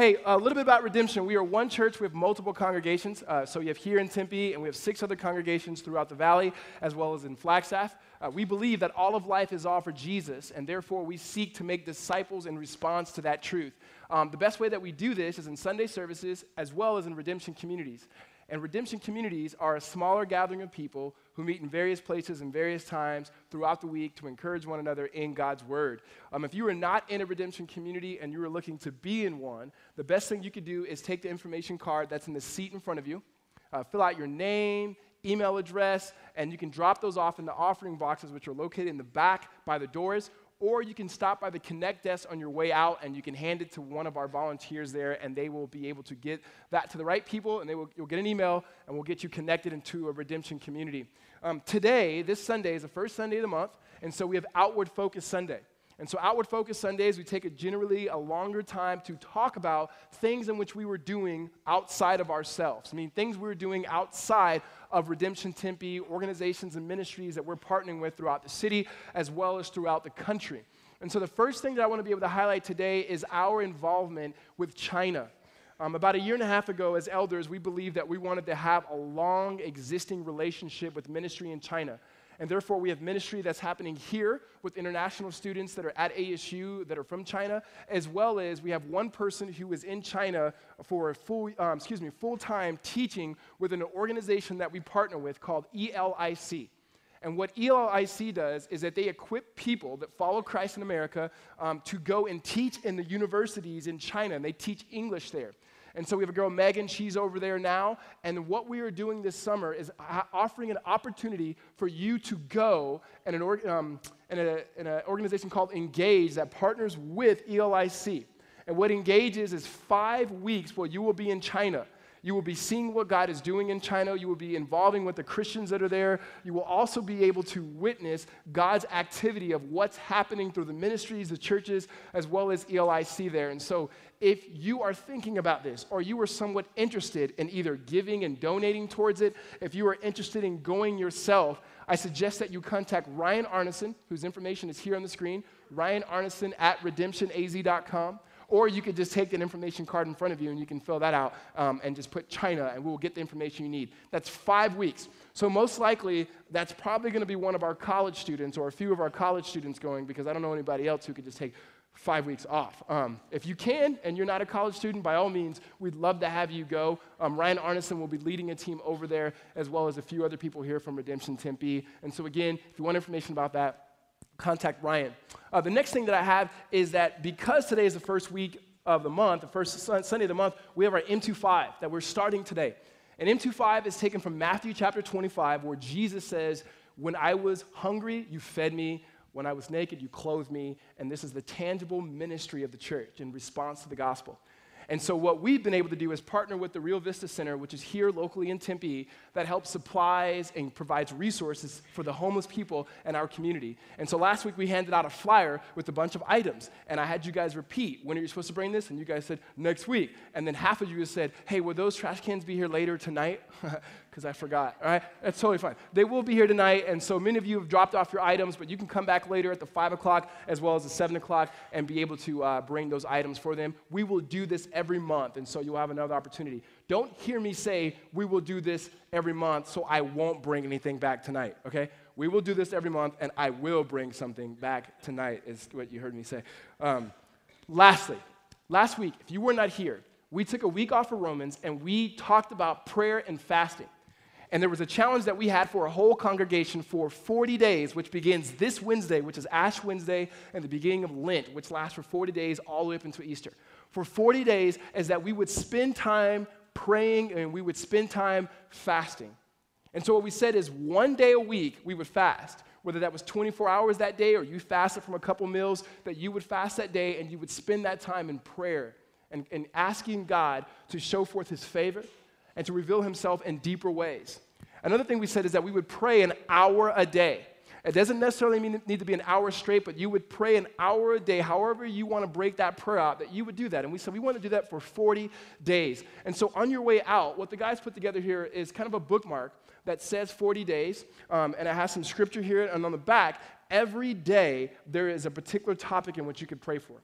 Hey, a little bit about Redemption. We are one church with multiple congregations. Uh, so you have here in Tempe, and we have six other congregations throughout the valley, as well as in Flagstaff. Uh, we believe that all of life is all for Jesus, and therefore we seek to make disciples in response to that truth. Um, the best way that we do this is in Sunday services, as well as in Redemption communities. And redemption communities are a smaller gathering of people who meet in various places and various times throughout the week to encourage one another in God's word. Um, if you are not in a redemption community and you are looking to be in one, the best thing you could do is take the information card that's in the seat in front of you, uh, fill out your name, email address, and you can drop those off in the offering boxes, which are located in the back by the doors, or you can stop by the Connect desk on your way out and you can hand it to one of our volunteers there, and they will be able to get that to the right people, and they will, you'll get an email, and we'll get you connected into a redemption community. Um, today, this Sunday, is the first Sunday of the month, and so we have Outward Focus Sunday. And so, Outward Focus Sundays, we take a generally a longer time to talk about things in which we were doing outside of ourselves. I mean, things we were doing outside of Redemption Tempe, organizations and ministries that we're partnering with throughout the city as well as throughout the country. And so, the first thing that I want to be able to highlight today is our involvement with China. Um, about a year and a half ago, as elders, we believed that we wanted to have a long existing relationship with ministry in China. And therefore, we have ministry that's happening here with international students that are at ASU that are from China, as well as we have one person who is in China for a full, um, excuse me, full-time teaching with an organization that we partner with called ELIC. And what ELIC does is that they equip people that follow Christ in America um, to go and teach in the universities in China, and they teach English there. And so we have a girl, Megan, she's over there now. And what we are doing this summer is offering an opportunity for you to go in an, org- um, a, organization called Engage that partners with ELIC. And what Engage is, is five weeks where you will be in China. You will be seeing what God is doing in China. You will be involving with the Christians that are there. You will also be able to witness God's activity of what's happening through the ministries, the churches, as well as ELIC there. And so, if you are thinking about this, or you are somewhat interested in either giving and donating towards it, if you are interested in going yourself, I suggest that you contact Ryan Arneson, whose information is here on the screen, Ryan Arneson at redemptionaz.com. Or you could just take that information card in front of you and you can fill that out um, and just put China and we'll get the information you need. That's five weeks. So, most likely, that's probably going to be one of our college students or a few of our college students going because I don't know anybody else who could just take five weeks off. Um, if you can and you're not a college student, by all means, we'd love to have you go. Um, Ryan Arneson will be leading a team over there, as well as a few other people here from Redemption Tempe. And so, again, if you want information about that, contact Ryan. Uh, the next thing that I have is that because today is the first week of the month, the first Sunday of the month, we have our M25 that we're starting today. And M25 is taken from Matthew chapter 25, where Jesus says, When I was hungry, you fed me. When I was naked, you clothed me. And this is the tangible ministry of the church in response to the gospel. And so, what we've been able to do is partner with the Real Vista Center, which is here locally in Tempe, that helps supplies and provides resources for the homeless people in our community. And so, last week we handed out a flyer with a bunch of items, and I had you guys repeat when are you supposed to bring this? And you guys said next week. And then half of you said, hey, will those trash cans be here later tonight? because I forgot. All right, that's totally fine. They will be here tonight, and so many of you have dropped off your items, but you can come back later at the five o'clock as well as the seven o'clock and be able to uh, bring those items for them. We will do this every month, and so you'll have another opportunity. Don't hear me say we will do this every month, so I won't bring anything back tonight. Okay, we will do this every month, and I will bring something back tonight. Is what you heard me say. Um, lastly, last week, if you were not here, we took a week off of Romans and we talked about prayer and fasting. And there was a challenge that we had for a whole congregation for 40 days, which begins this Wednesday, which is Ash Wednesday, and the beginning of Lent, which lasts for 40 days all the way up until Easter. For 40 days, is that we would spend time praying and we would spend time fasting. And so, what we said is one day a week we would fast. Whether that was 24 hours that day or you fasted from a couple meals, that you would fast that day and you would spend that time in prayer and, and asking God to show forth his favor and to reveal himself in deeper ways. Another thing we said is that we would pray an hour a day. It doesn't necessarily mean, need to be an hour straight, but you would pray an hour a day, however you want to break that prayer out, that you would do that. And we said we want to do that for 40 days. And so on your way out, what the guys put together here is kind of a bookmark that says 40 days, um, and it has some scripture here, and on the back, every day there is a particular topic in which you could pray for.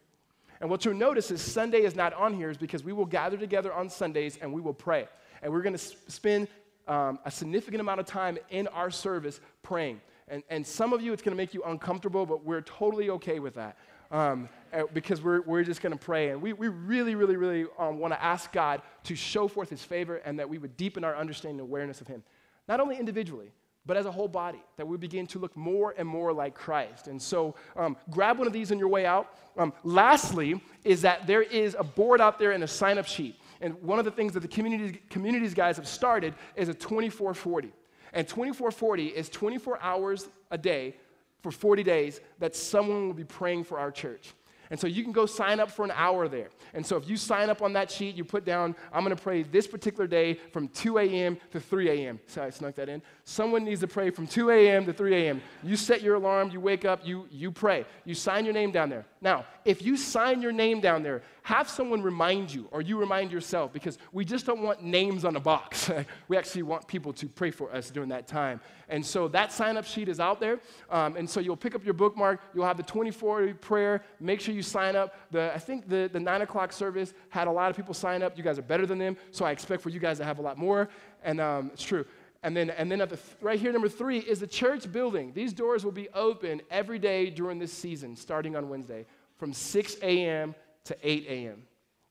And what you'll notice is Sunday is not on here is because we will gather together on Sundays and we will pray. And we're going to spend um, a significant amount of time in our service praying. And, and some of you, it's going to make you uncomfortable, but we're totally okay with that um, uh, because we're, we're just going to pray. And we, we really, really, really um, want to ask God to show forth his favor and that we would deepen our understanding and awareness of him, not only individually, but as a whole body, that we begin to look more and more like Christ. And so um, grab one of these on your way out. Um, lastly, is that there is a board out there and a sign up sheet. And one of the things that the communities, communities guys have started is a 2440. And 2440 is 24 hours a day for 40 days that someone will be praying for our church. And so you can go sign up for an hour there. And so if you sign up on that sheet, you put down, I'm going to pray this particular day from 2 a.m. to 3 a.m. So I snuck that in. Someone needs to pray from 2 a.m. to 3 a.m. You set your alarm, you wake up, you, you pray. You sign your name down there. Now, if you sign your name down there, have someone remind you or you remind yourself because we just don't want names on a box. we actually want people to pray for us during that time. And so that sign up sheet is out there. Um, and so you'll pick up your bookmark, you'll have the 24 prayer. Make sure you sign up. The, I think the, the 9 o'clock service had a lot of people sign up. You guys are better than them, so I expect for you guys to have a lot more. And um, it's true. And then, and then at the th- right here, number three is the church building. These doors will be open every day during this season, starting on Wednesday, from 6 a.m. to 8 a.m.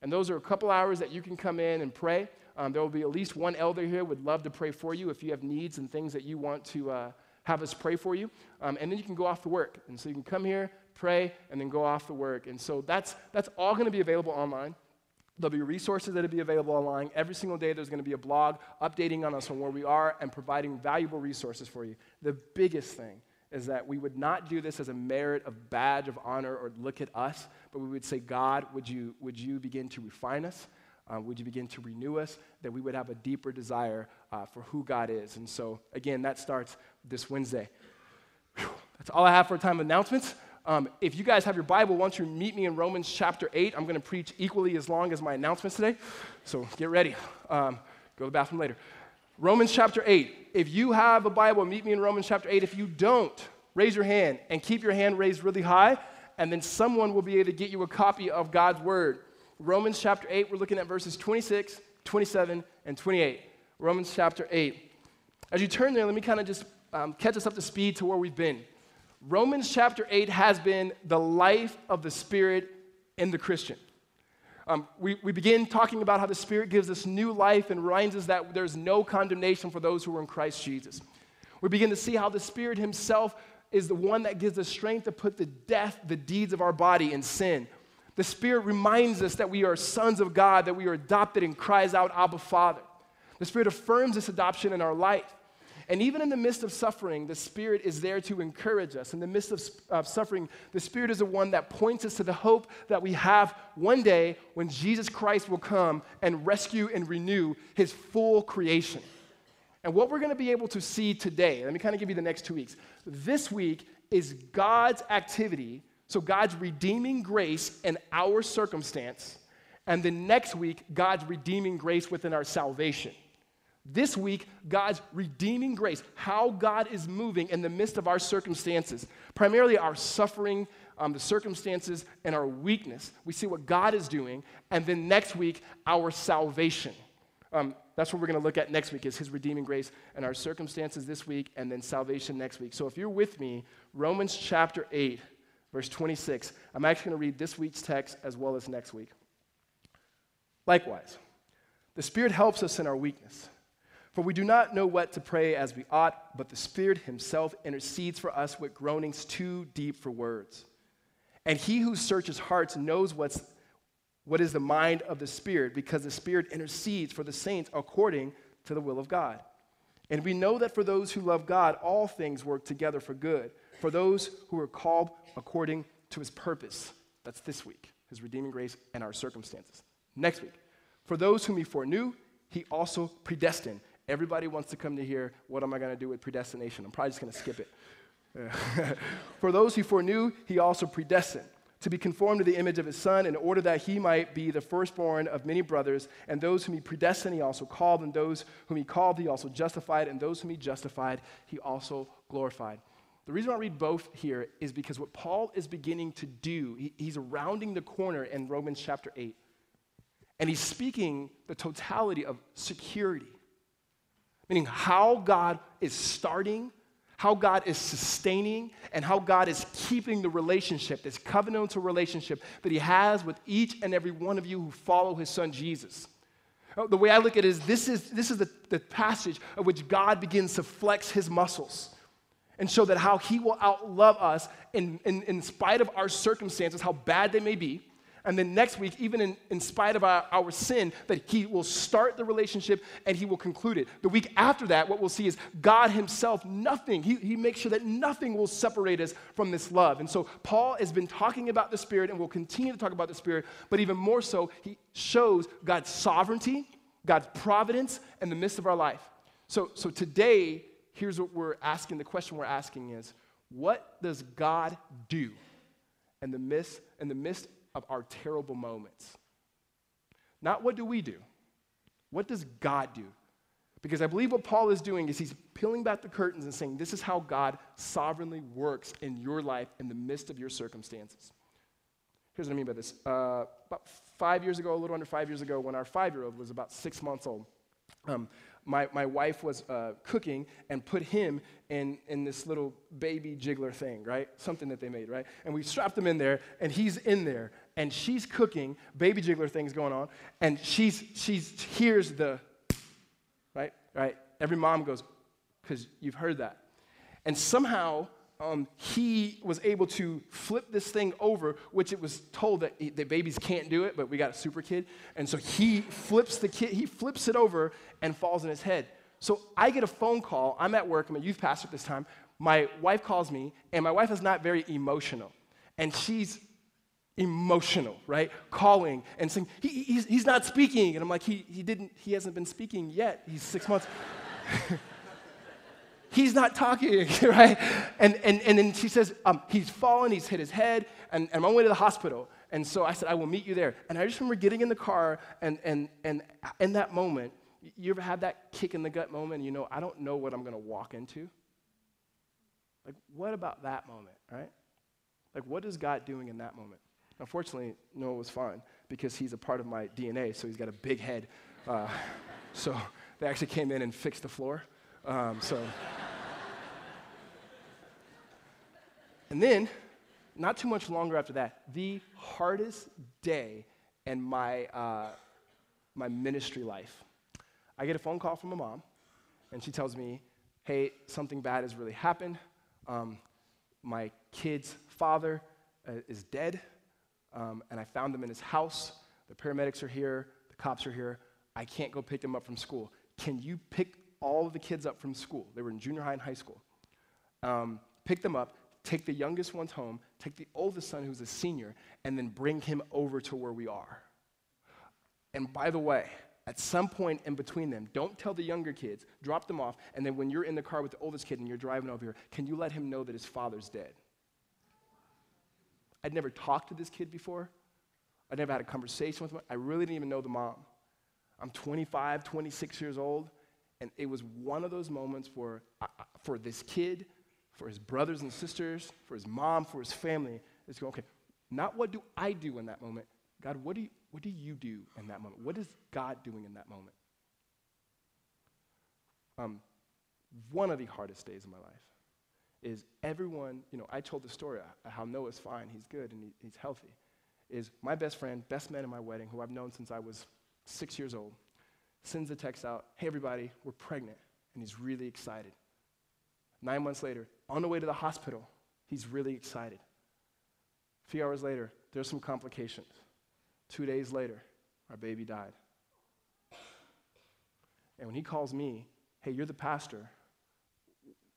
And those are a couple hours that you can come in and pray. Um, there will be at least one elder here would love to pray for you if you have needs and things that you want to uh, have us pray for you. Um, and then you can go off to work. And so you can come here, pray, and then go off to work. And so that's, that's all going to be available online. There'll be resources that'll be available online. Every single day, there's going to be a blog updating on us on where we are and providing valuable resources for you. The biggest thing is that we would not do this as a merit of badge of honor or look at us, but we would say, God, would you, would you begin to refine us? Uh, would you begin to renew us? That we would have a deeper desire uh, for who God is. And so, again, that starts this Wednesday. Whew. That's all I have for time announcements. Um, if you guys have your Bible, don't you meet me in Romans chapter 8? I'm going to preach equally as long as my announcements today. So get ready. Um, go to the bathroom later. Romans chapter 8. If you have a Bible, meet me in Romans chapter 8. If you don't, raise your hand and keep your hand raised really high, and then someone will be able to get you a copy of God's Word. Romans chapter 8, we're looking at verses 26, 27, and 28. Romans chapter 8. As you turn there, let me kind of just um, catch us up to speed to where we've been. Romans chapter 8 has been the life of the Spirit in the Christian. Um, we, we begin talking about how the Spirit gives us new life and reminds us that there's no condemnation for those who are in Christ Jesus. We begin to see how the Spirit Himself is the one that gives us strength to put to death the deeds of our body in sin. The Spirit reminds us that we are sons of God, that we are adopted and cries out, Abba, Father. The Spirit affirms this adoption in our life. And even in the midst of suffering, the Spirit is there to encourage us. In the midst of, suffering, the Spirit is the one that points us to the hope that we have one day when Jesus Christ will come and rescue and renew his full creation. And what we're going to be able to see today, let me kind of give you the next two weeks. This week is God's activity, so God's redeeming grace in our circumstance. And the next week, God's redeeming grace within our salvation. This week, God's redeeming grace, how God is moving in the midst of our circumstances, primarily our suffering, um, the circumstances, and our weakness. We see what God is doing, and then next week, our salvation. Um, that's what we're going to look at next week is his redeeming grace and our circumstances this week and then salvation next week. So if you're with me, Romans chapter 8, verse 26, I'm actually going to read this week's text as well as next week. Likewise, the Spirit helps us in our weakness. For we do not know what to pray as we ought, but the Spirit Himself intercedes for us with groanings too deep for words. And He who searches hearts knows what's, what is the mind of the Spirit, because the Spirit intercedes for the saints according to the will of God. And we know that for those who love God, all things work together for good, for those who are called according to His purpose. That's this week, His redeeming grace and our circumstances. Next week, for those whom He foreknew, He also predestined Everybody wants to come to hear, what am I going to do with predestination? I'm probably just going to skip it. For those he foreknew, he also predestined to be conformed to the image of his son in order that he might be the firstborn of many brothers. And those whom he predestined, he also called. And those whom he called, he also justified. And those whom he justified, he also glorified. The reason I read both here is because what Paul is beginning to do, he, he's rounding the corner in Romans chapter 8. And he's speaking the totality of security, meaning how God is starting, how God is sustaining, and how God is keeping the relationship, this covenantal relationship that he has with each and every one of you who follow his son Jesus. Uh, the way I look at it is this is, this is the, the passage of which God begins to flex his muscles and show that how he will outlove us in, in, in spite of our circumstances, how bad they may be. And then next week, even in, in spite of our, our sin, that he will start the relationship and he will conclude it. The week after that, what we'll see is God himself, nothing, he, he makes sure that nothing will separate us from this love. And so Paul has been talking about the Spirit and will continue to talk about the Spirit, but even more so, he shows God's sovereignty, God's providence in the midst of our life. So, so today, here's what we're asking the question we're asking is what does God do in the midst, in the midst of our terrible moments? Not what do we do? What does God do? Because I believe what Paul is doing is he's peeling back the curtains and saying, This is how God sovereignly works in your life in the midst of your circumstances. Here's what I mean by this. Uh, about five years ago, a little under five years ago, when our five year old was about six months old, um, my, my wife was uh, cooking and put him in, in this little baby jiggler thing, right? Something that they made, right? And we strapped him in there, and he's in there, and she's cooking, baby jiggler things going on, and she's, she's hears the, right? Right? Every mom goes, because you've heard that. And somehow um, he was able to flip this thing over, which it was told that he, the babies can't do it, but we got a super kid. And so he flips the kid, he flips it over and falls in his head. So I get a phone call. I'm at work, I'm a youth pastor at this time. My wife calls me, and my wife is not very emotional. And she's emotional, right? Calling and saying, he, he's, he's not speaking. And I'm like, he, he didn't, he hasn't been speaking yet. He's six months. he's not talking, right? And, and, and then she says, um, he's fallen, he's hit his head, and, and I'm on my way to the hospital. And so I said, I will meet you there. And I just remember getting in the car, and, and, and in that moment, you ever had that kick in the gut moment, you know, I don't know what I'm going to walk into? Like, what about that moment, right? Like, what is God doing in that moment? Unfortunately, Noah was fine because he's a part of my DNA, so he's got a big head. Uh, so they actually came in and fixed the floor. Um, so. And then, not too much longer after that, the hardest day in my, uh, my ministry life. I get a phone call from my mom, and she tells me, hey, something bad has really happened. Um, my kid's father uh, is dead, um, and I found them in his house. The paramedics are here, the cops are here. I can't go pick them up from school. Can you pick all of the kids up from school? They were in junior high and high school. Um, pick them up, take the youngest ones home, take the oldest son who's a senior, and then bring him over to where we are. And by the way, at some point in between them, don't tell the younger kids, drop them off, and then when you're in the car with the oldest kid and you're driving over here, can you let him know that his father's dead? I'd never talked to this kid before. I'd never had a conversation with him. I really didn't even know the mom. I'm 25, 26 years old, and it was one of those moments where, I, for this kid, for his brothers and sisters, for his mom, for his family, is go, okay, not what do I do in that moment. God, what do you, what do you do in that moment? What is God doing in that moment? Um, one of the hardest days of my life is everyone, you know, I told the story how Noah's fine, he's good, and he, he's healthy. Is my best friend, best man in my wedding, who I've known since I was six years old, sends a text out, hey, everybody, we're pregnant. And he's really excited. Nine months later, on the way to the hospital, he's really excited. A few hours later, there's some complications. Two days later, our baby died. And when he calls me, hey, you're the pastor,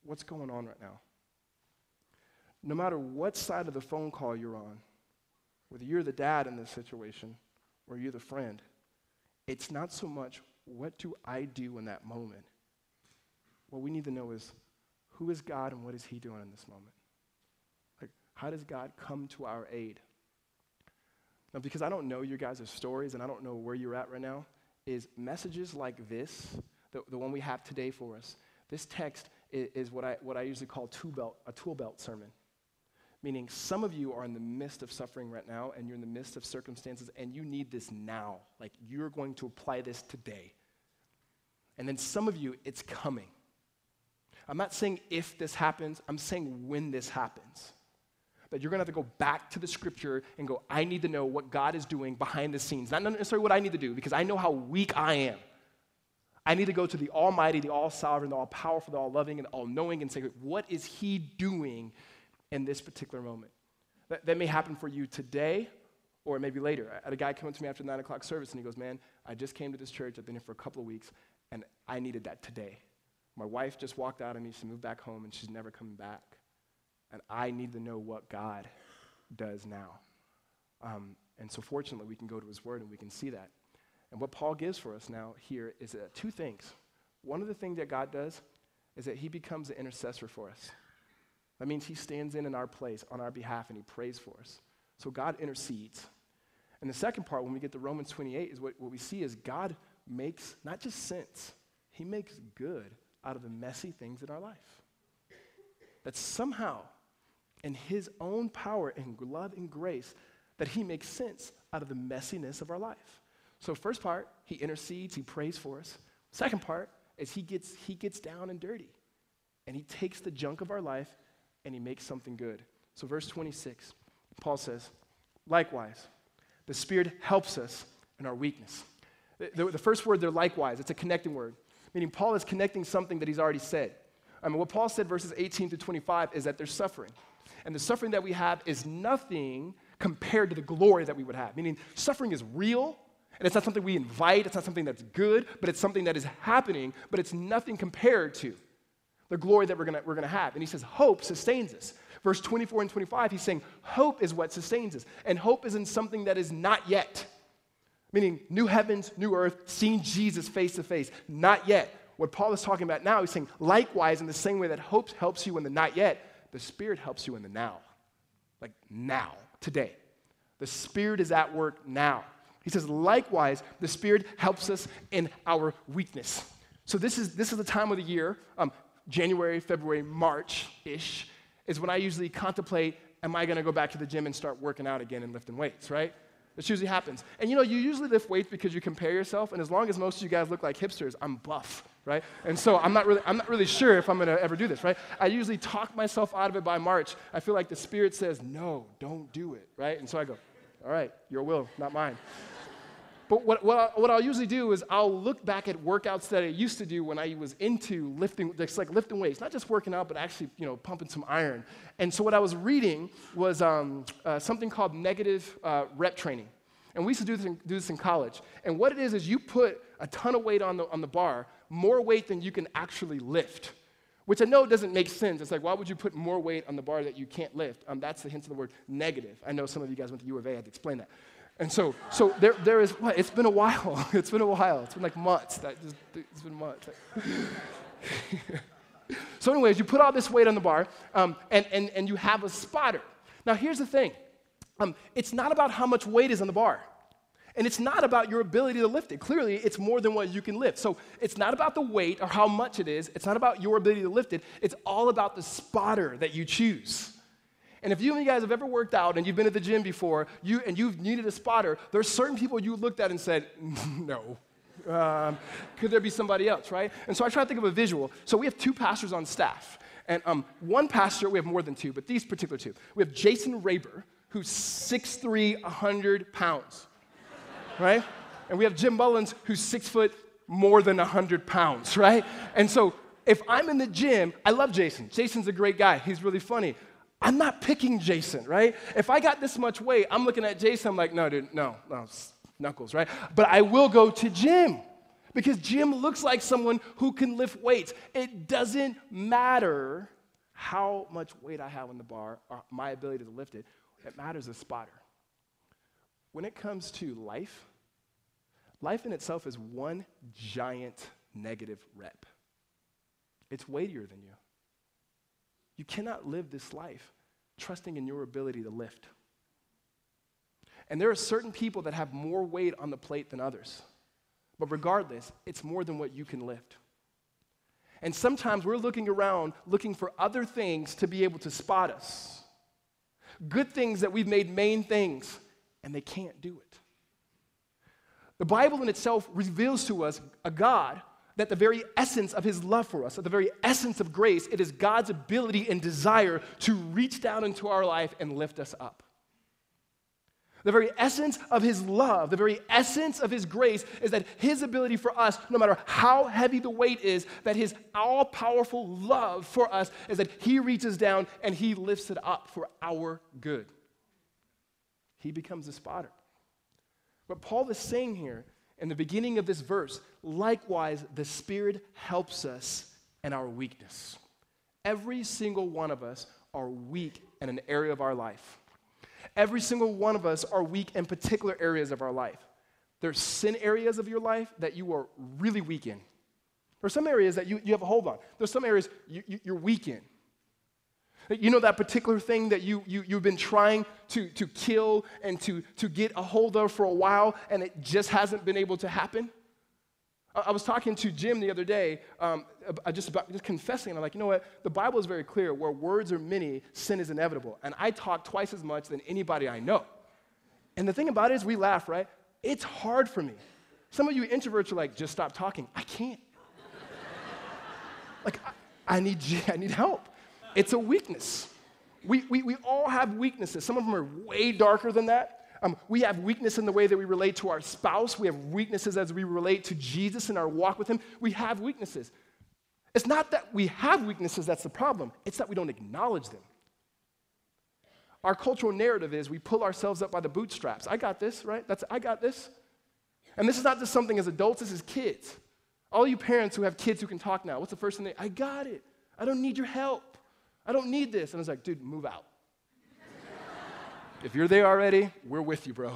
what's going on right now? No matter what side of the phone call you're on, whether you're the dad in this situation or you're the friend, it's not so much what do I do in that moment. What we need to know is who is God and what is He doing in this moment? Like, how does God come to our aid? Now, because I don't know your guys' stories and I don't know where you're at right now, is messages like this, the, the one we have today for us, this text is, is what, I, what I usually call tool belt, a tool belt sermon. Meaning, some of you are in the midst of suffering right now, and you're in the midst of circumstances, and you need this now. Like, you're going to apply this today. And then some of you, it's coming. I'm not saying if this happens, I'm saying when this happens. That you're going to have to go back to the scripture and go, I need to know what God is doing behind the scenes. Not necessarily what I need to do, because I know how weak I am. I need to go to the Almighty, the All Sovereign, the All Powerful, the All Loving, and All Knowing and say, what is He doing in this particular moment? That, that may happen for you today or maybe later. I had a guy come up to me after the nine o'clock service and he goes, Man, I just came to this church. I've been here for a couple of weeks and I needed that today. My wife just walked out and me. to moved back home and she's never coming back. And I need to know what God does now. Um, and so, fortunately, we can go to his word and we can see that. And what Paul gives for us now here is uh, two things. One of the things that God does is that he becomes an intercessor for us. That means he stands in in our place on our behalf and he prays for us. So God intercedes. And the second part, when we get to Romans 28, is what, what we see is God makes not just sense, he makes good out of the messy things in our life. That somehow, in his own power and love and grace, that he makes sense out of the messiness of our life. So, first part, he intercedes, he prays for us. Second part is he gets, he gets down and dirty and he takes the junk of our life and he makes something good. So, verse 26, Paul says, Likewise, the Spirit helps us in our weakness. The, the, first word there, likewise, it's a connecting word, meaning Paul is connecting something that he's already said. I mean, what Paul said, verses 18 to 25, is that there's suffering. And the suffering that we have is nothing compared to the glory that we would have, meaning suffering is real, and it's not something we invite, it's not something that's good, but it's something that is happening, but it's nothing compared to the glory that we're gonna, we're gonna have. And he says, hope sustains us. Verse 24 and 25, he's saying, hope is what sustains us. And hope is in something that is not yet. Meaning, new heavens, new earth, seeing Jesus face to face. Not yet. What Paul is talking about now, he's saying, likewise, in the same way that hope helps you in the not yet, the Spirit helps you in the now. Like now, today. The Spirit is at work now. He says, likewise, the Spirit helps us in our weakness. So this is, this is the time of the year, um, January, February, March-ish, is when I usually contemplate, am I gonna go back to the gym and start working out again and lifting weights, right? This usually happens. And you know, you usually lift weights because you compare yourself, and as long as most of you guys look like hipsters, I'm buff, right? And so I'm not really, I'm not really sure if I'm gonna ever do this, right? I usually talk myself out of it by March. I feel like the Spirit says, no, don't do it, right? And so I go, all right, your will, not mine. But what, what, I, what I'll usually do is I'll look back at workouts that I used to do when I was into lifting, just like lifting weights, not just working out, but actually, you know, pumping some iron. And so what I was reading was um, uh, something called negative uh, rep training. And we used to do this, in, do this in college. And what it is, is you put a ton of weight on the, on the bar, more weight than you can actually lift which I know doesn't make sense. It's like, why would you put more weight on the bar that you can't lift? Um, that's the hint of the word negative. I know some of you guys went to U of A, I had to explain that. And so, so there, there is, what? It's been a while. It's been a while. It's been like months. That just, it's been months. so, anyways, you put all this weight on the bar, um, and, and, and you have a spotter. Now, here's the thing um, it's not about how much weight is on the bar. And it's not about your ability to lift it. Clearly, it's more than what you can lift. So it's not about the weight or how much it is. It's not about your ability to lift it. It's all about the spotter that you choose. And if you and you guys have ever worked out and you've been at the gym before, you and you've needed a spotter, there's certain people you looked at and said, no. Um, could there be somebody else, right? And so I try to think of a visual. So we have two pastors on staff. And um, one pastor, we have more than two, but these particular two. We have Jason Raber, who's 6'3, 100 pounds, right? And we have Jim Mullins, who's six foot, more than 100 pounds, right? And so if I'm in the gym, I love Jason. Jason's a great guy. He's really funny. I'm not picking Jason, right? If I got this much weight, I'm looking at Jason, I'm like, no, dude, no, no, knuckles, right? But I will go to Jim because Jim looks like someone who can lift weights. It doesn't matter how much weight I have on the bar or my ability to lift it, it matters a spotter. When it comes to life, life in itself is one giant negative rep. It's weightier than you. You cannot live this life trusting in your ability to lift. And there are certain people that have more weight on the plate than others. But regardless, it's more than what you can lift. And sometimes we're looking around looking for other things to be able to spot us. Good things that we've made main things, and they can't do it. The Bible in itself reveals to us a God that the very essence of his love for us, at the very essence of grace, it is God's ability and desire to reach down into our life and lift us up. The very essence of his love, the very essence of his grace is that his ability for us, no matter how heavy the weight is, that his all powerful love for us is that he reaches down and he lifts it up for our good. He becomes a spotter. What Paul is saying here in the beginning of this verse, likewise, the Spirit helps us in our weakness. Every single one of us are weak in an area of our life. Every single one of us are weak in particular areas of our life. There's sin areas of your life that you are really weak in. There's some areas that you, you have a hold on. There's some areas you, you, you're weak in. You know that particular thing that you, you, you've been trying to, to kill and to, to get a hold of for a while, and it just hasn't been able to happen? I was talking to Jim the other day, um, just about just confessing. I'm like, you know what? The Bible is very clear. Where words are many, sin is inevitable. And I talk twice as much than anybody I know. And the thing about it is, we laugh, right? It's hard for me. Some of you introverts are like, just stop talking. I can't. like, I, I, need, I need help. It's a weakness. We, we, we all have weaknesses. Some of them are way darker than that. Um, we have weakness in the way that we relate to our spouse. We have weaknesses as we relate to Jesus in our walk with Him. We have weaknesses. It's not that we have weaknesses that's the problem, it's that we don't acknowledge them. Our cultural narrative is we pull ourselves up by the bootstraps. I got this, right? That's I got this. And this is not just something as adults, this is kids. All you parents who have kids who can talk now, what's the first thing they I got it. I don't need your help. I don't need this. And I was like, dude, move out. If you're there already, we're with you, bro.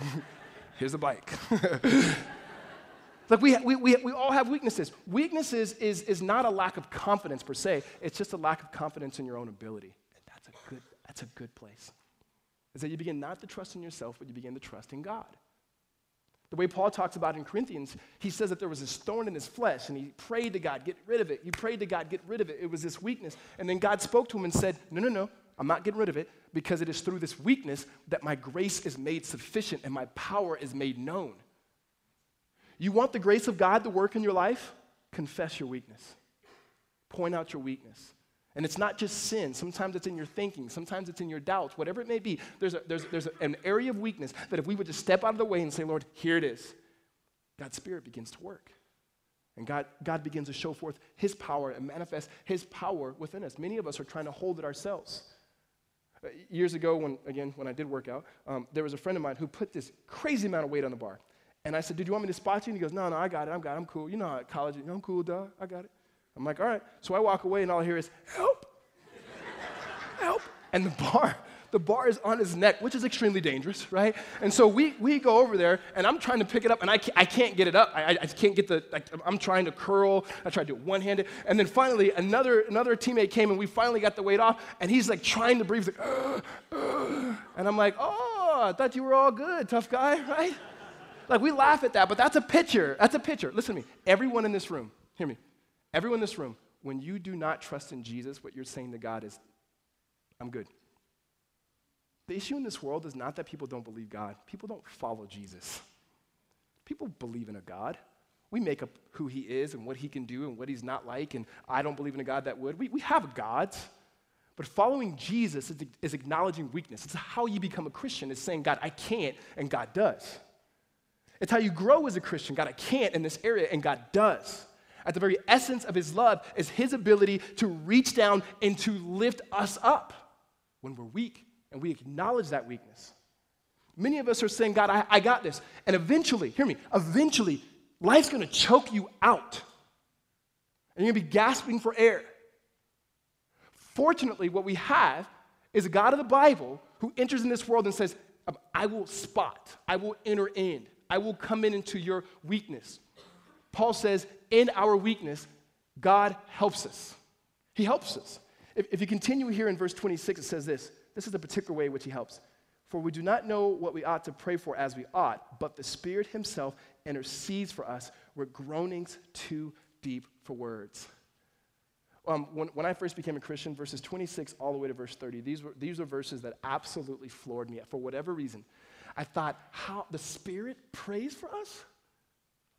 Here's a bike. like we, we, we, we all have weaknesses. Weaknesses is, is not a lack of confidence per se, it's just a lack of confidence in your own ability. And that's a good, that's a good place. Is that you begin not to trust in yourself, but you begin to trust in God. The way Paul talks about in Corinthians, he says that there was this thorn in his flesh, and he prayed to God, get rid of it. He prayed to God, get rid of it. It was this weakness. And then God spoke to him and said, No, no, no, I'm not getting rid of it because it is through this weakness that my grace is made sufficient and my power is made known. You want the grace of God to work in your life? Confess your weakness, point out your weakness. And it's not just sin. Sometimes it's in your thinking. Sometimes it's in your doubts. Whatever it may be, there's, a, there's, there's an area of weakness that if we would just step out of the way and say, Lord, here it is, God's Spirit begins to work. And God, God begins to show forth His power and manifest His power within us. Many of us are trying to hold it ourselves. Uh, years ago, when, again, when I did work out, um, there was a friend of mine who put this crazy amount of weight on the bar. And I said, Did you want me to spot you? And he goes, No, no, I got it. I'm got it. I'm cool. You know how at college, I'm cool, dog. I got it. I'm like, all right. So I walk away and all I hear is, help, help. And the bar, the bar is on his neck, which is extremely dangerous, right? And so we, we go over there and I'm trying to pick it up and I can't, I can't get it up. I, I can't get the, like, I'm trying to curl. I try to do it one handed. And then finally another, another teammate came and we finally got the weight off and he's like trying to breathe. Like, uh. and I'm like, oh, I thought you were all good, tough guy, right? Like we laugh at that, but that's a picture. That's a picture. Listen to me. Everyone in this room, hear me. Everyone in this room, when you do not trust in Jesus, what you're saying to God is, I'm good. The issue in this world is not that people don't believe God, people don't follow Jesus. People believe in a God. We make up who he is and what he can do and what he's not like, and I don't believe in a God that would. We, we have gods. But following Jesus is, is acknowledging weakness. It's how you become a Christian, is saying, God, I can't, and God does. It's how you grow as a Christian. God, I can't in this area, and God does. At the very essence of his love is his ability to reach down and to lift us up when we're weak and we acknowledge that weakness. Many of us are saying, God, I, I got this. And eventually, hear me, eventually, life's gonna choke you out. And you're gonna be gasping for air. Fortunately, what we have is a God of the Bible who enters in this world and says, um, I will spot, I will enter in, I will come in into your weakness. Paul says, in our weakness, God helps us. He helps us. If, if you continue here in verse 26, it says this this is the particular way in which He helps. For we do not know what we ought to pray for as we ought, but the Spirit Himself intercedes for us with groanings too deep for words. Um, when, when I first became a Christian, verses 26 all the way to verse 30, these were, these were verses that absolutely floored me for whatever reason. I thought, how the Spirit prays for us?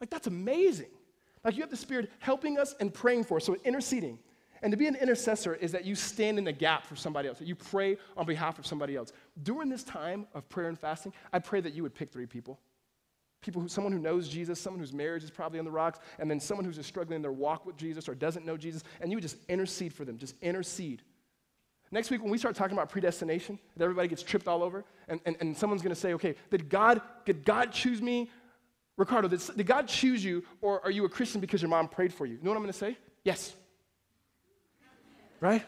Like, that's amazing. Like, you have the Spirit helping us and praying for us, so interceding. And to be an intercessor is that you stand in the gap for somebody else, that you pray on behalf of somebody else. During this time of prayer and fasting, I pray that you would pick three people. People who, someone who knows Jesus, someone whose marriage is probably on the rocks, and then someone who's just struggling in their walk with Jesus or doesn't know Jesus, and you would just intercede for them, just intercede. Next week, when we start talking about predestination, that everybody gets tripped all over, and, and, and someone's gonna say, okay, did God, did God choose me? Ricardo, did, did God choose you, or are you a Christian because your mom prayed for you? You know what I'm gonna say? Yes right?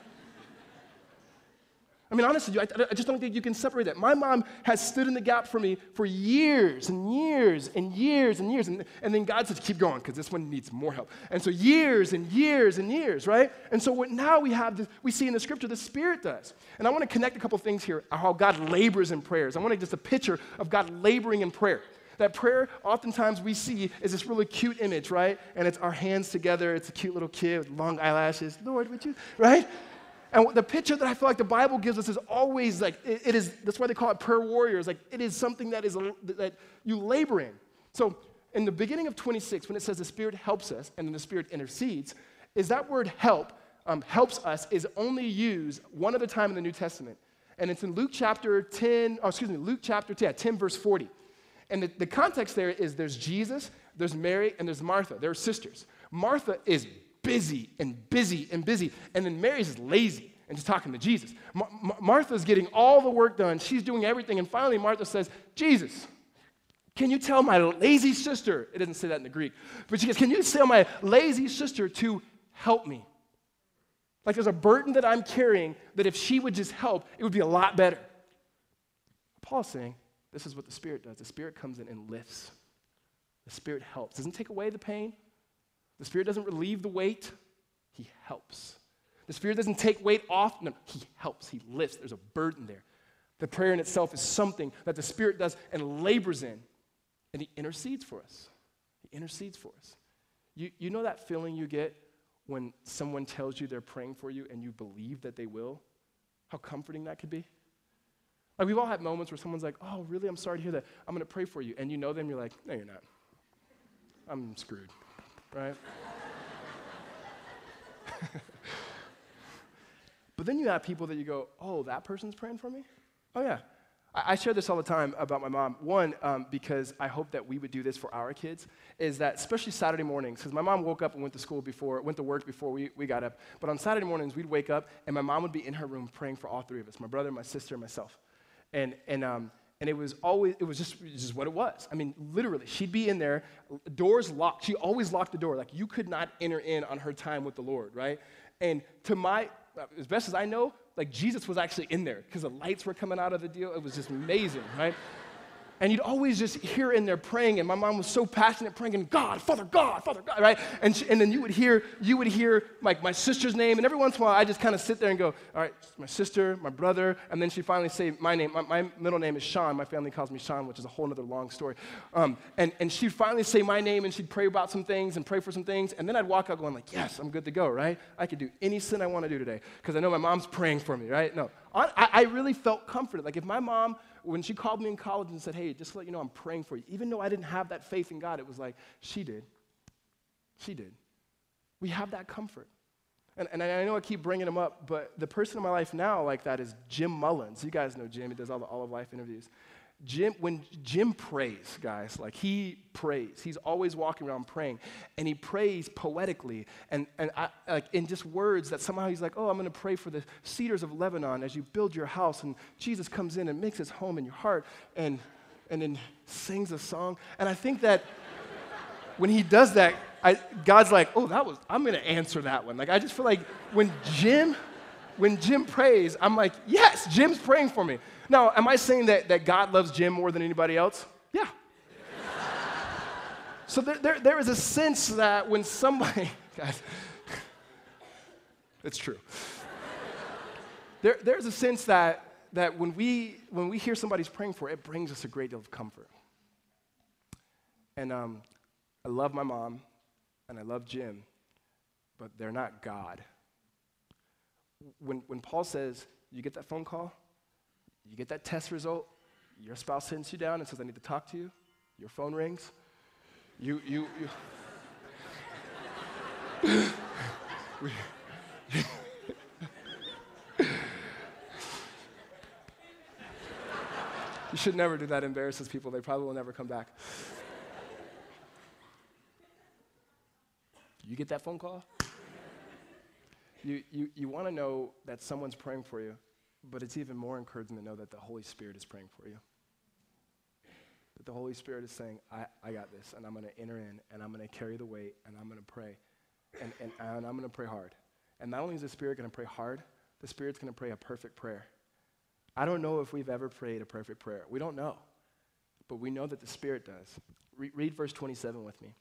I mean, honestly, I, I, just don't think you can separate that. My mom has stood in the gap for me for years and years and years and years. And, and then God says, keep going, because this one needs more help. And so years and years and years, right? And so what now we have, this, we see in the scripture, the Spirit does. And I want to connect a couple things here, how God labors in prayers. I want to just a picture of God laboring in prayer. That prayer, oftentimes we see, is this really cute image, right? And it's our hands together. It's a cute little kid with long eyelashes. Lord, would you, right? And the picture that I feel like the Bible gives us is always like, it, it is, that's why they call it prayer warriors. Like, it is something that, is, that you labor in. So, in the beginning of 26, when it says the Spirit helps us and then the Spirit intercedes, is that word help, um, helps us, is only used one other time in the New Testament. And it's in Luke chapter 10, oh, excuse me, Luke chapter 10, 10 verse 40. And the, the context there is there's Jesus, there's Mary, and there's Martha. They're sisters. Martha is busy and busy and busy, and then Mary's just lazy and just talking to Jesus. Martha's getting all the work done, she's doing everything, and finally Martha says, Jesus, can you tell my lazy sister, it doesn't say that in the Greek, but she goes, Can you tell my lazy sister to help me? Like there's a burden that I'm carrying that if she would just help, it would be a lot better. Paul's saying, this is what the Spirit does. The Spirit comes in and lifts. The Spirit helps. Doesn't take away the pain. The Spirit doesn't relieve the weight. He helps. The Spirit doesn't take weight off. No, He helps. He lifts. There's a burden there. The prayer in itself is something that the Spirit does and labors in. And He intercedes for us. He intercedes for us. You, you know that feeling you get when someone tells you they're praying for you and you believe that they will? How comforting that could be? Like we've all had moments where someone's like, oh, really? I'm sorry to hear that. I'm going to pray for you. And you know them, you're like, no, you're not. I'm screwed, right? but then you have people that you go, oh, that person's praying for me? Oh, yeah. I, I share this all the time about my mom. One, um, because I hope that we would do this for our kids, is that especially Saturday mornings, because my mom woke up and went to school before, went to work before we, we got up. But on Saturday mornings, we'd wake up and my mom would be in her room praying for all three of us my brother, my sister, and myself. And, and, um, and it was always, it was just, just what it was. I mean, literally, she'd be in there, doors locked. She always locked the door. Like, you could not enter in on her time with the Lord, right? And to my, as best as I know, like, Jesus was actually in there because the lights were coming out of the deal. It was just amazing, right? And you'd always just hear in there praying, and my mom was so passionate praying, and God, Father God, Father God, right? And, she, and then you would hear, you would hear like my sister's name, and every once in a while I just kind of sit there and go, all right, my sister, my brother, and then she finally say my name. My, my middle name is Sean. My family calls me Sean, which is a whole other long story. Um, and, and she'd finally say my name, and she'd pray about some things and pray for some things, and then I'd walk out going like, yes, I'm good to go, right? I could do any sin I want to do today because I know my mom's praying for me, right? No, I, I really felt comforted. Like if my mom when she called me in college and said, Hey, just let you know, I'm praying for you, even though I didn't have that faith in God, it was like, She did. She did. We have that comfort. And, and I know I keep bringing him up, but the person in my life now like that is Jim Mullins. You guys know Jim, he does all the All of Life interviews. Jim, when Jim prays, guys, like he prays, he's always walking around praying, and he prays poetically and, and I, like in just words that somehow he's like, oh, I'm going to pray for the cedars of Lebanon as you build your house, and Jesus comes in and makes his home in your heart, and and then sings a song. And I think that when he does that, I, God's like, oh, that was, I'm going to answer that one. Like I just feel like when Jim, when Jim prays, I'm like, yes, Jim's praying for me. Now, am I saying that, that God loves Jim more than anybody else? Yeah. so there, there, there is a sense that when somebody, guys, it's true. There, there's a sense that, that when, we, when we hear somebody's praying for, it brings us a great deal of comfort. And um, I love my mom and I love Jim, but they're not God. when, when Paul says, you get that phone call, you get that test result, your spouse sends you down and says, I need to talk to you, your phone rings, you, you, you. you should never do that, It embarrasses people. They probably will never come back. You get that phone call? You, you, you want to know that someone's praying for you, but it's even more encouraging to know that the Holy Spirit is praying for you. That the Holy Spirit is saying, I, I got this, and I'm going to enter in, and I'm going to carry the weight, and I'm going to pray, and, and, and I'm going to pray hard. And not only is the Spirit going to pray hard, the Spirit's going to pray a perfect prayer. I don't know if we've ever prayed a perfect prayer. We don't know. But we know that the Spirit does. Re- read verse 27 with me.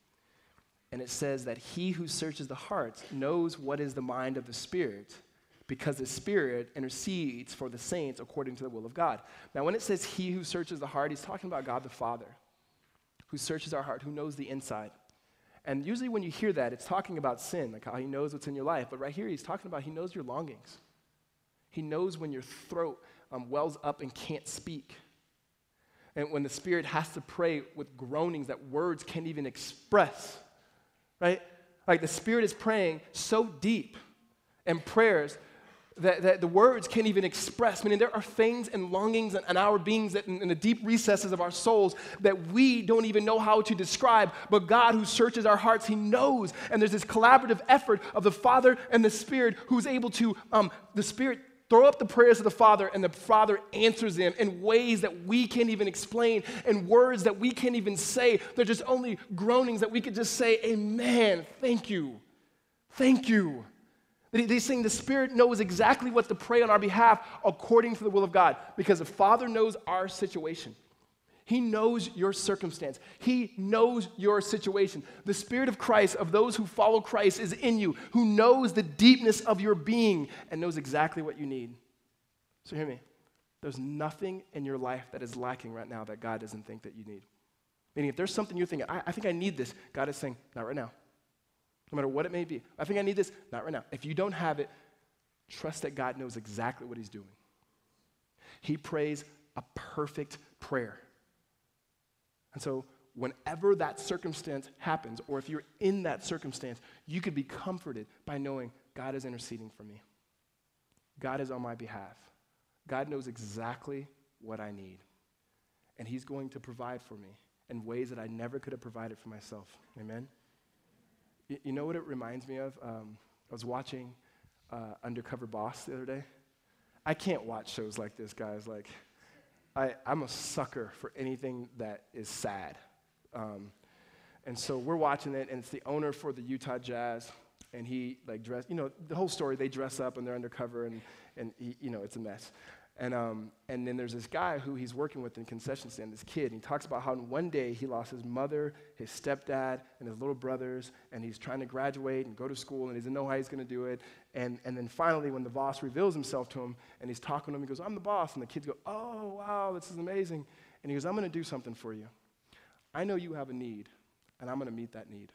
And it says that he who searches the hearts knows what is the mind of the Spirit because the Spirit intercedes for the saints according to the will of God. Now, when it says he who searches the heart, he's talking about God the Father, who searches our heart, who knows the inside. And usually, when you hear that, it's talking about sin, like how he knows what's in your life. But right here, he's talking about he knows your longings. He knows when your throat um, wells up and can't speak. And when the Spirit has to pray with groanings that words can't even express right? Like the Spirit is praying so deep in prayers that, that the words can't even express. Meaning, there are things and longings in, in our beings that in, in, the deep recesses of our souls that we don't even know how to describe. But God, who searches our hearts, He knows. And there's this collaborative effort of the Father and the Spirit who's able to, um, the Spirit throw up the prayers of the Father, and the Father answers them in ways that we can't even explain, in words that we can't even say. They're just only groanings that we could just say, Amen. Thank you. Thank you. He's saying the Spirit knows exactly what to pray on our behalf according to the will of God because the Father knows our situation. He knows your circumstance. He knows your situation. The Spirit of Christ, of those who follow Christ, is in you, who knows the deepness of your being and knows exactly what you need. So, hear me. There's nothing in your life that is lacking right now that God doesn't think that you need. Meaning, if there's something you're thinking, I, I think I need this, God is saying, not right now. No matter what it may be. I think I need this, not right now. If you don't have it, trust that God knows exactly what He's doing. He prays a perfect prayer. And so, whenever that circumstance happens, or if you're in that circumstance, you could be comforted by knowing God is interceding for me. God is on my behalf. God knows exactly what I need. And He's going to provide for me in ways that I never could have provided for myself. Amen? You, you know what it reminds me of? Um, I was watching uh, Undercover Boss the other day. I can't watch shows like this, guys. Like, I, I'm a sucker for anything that is sad. Um, and so we're watching it, and it's the owner for the Utah Jazz, and he like dress, you know, the whole story. They dress up and they're undercover, and and he, you know, it's a mess. And, um, and then there's this guy who he's working with in concession stand, this kid. And he talks about how in one day he lost his mother, his stepdad, and his little brothers, and he's trying to graduate and go to school, and he doesn't know how he's going to do it. And, and then finally, when the boss reveals himself to him, and he's talking to him, he goes, I'm the boss. And the kids go, Oh, wow, this is amazing. And he goes, I'm going to do something for you. I know you have a need, and I'm going to meet that need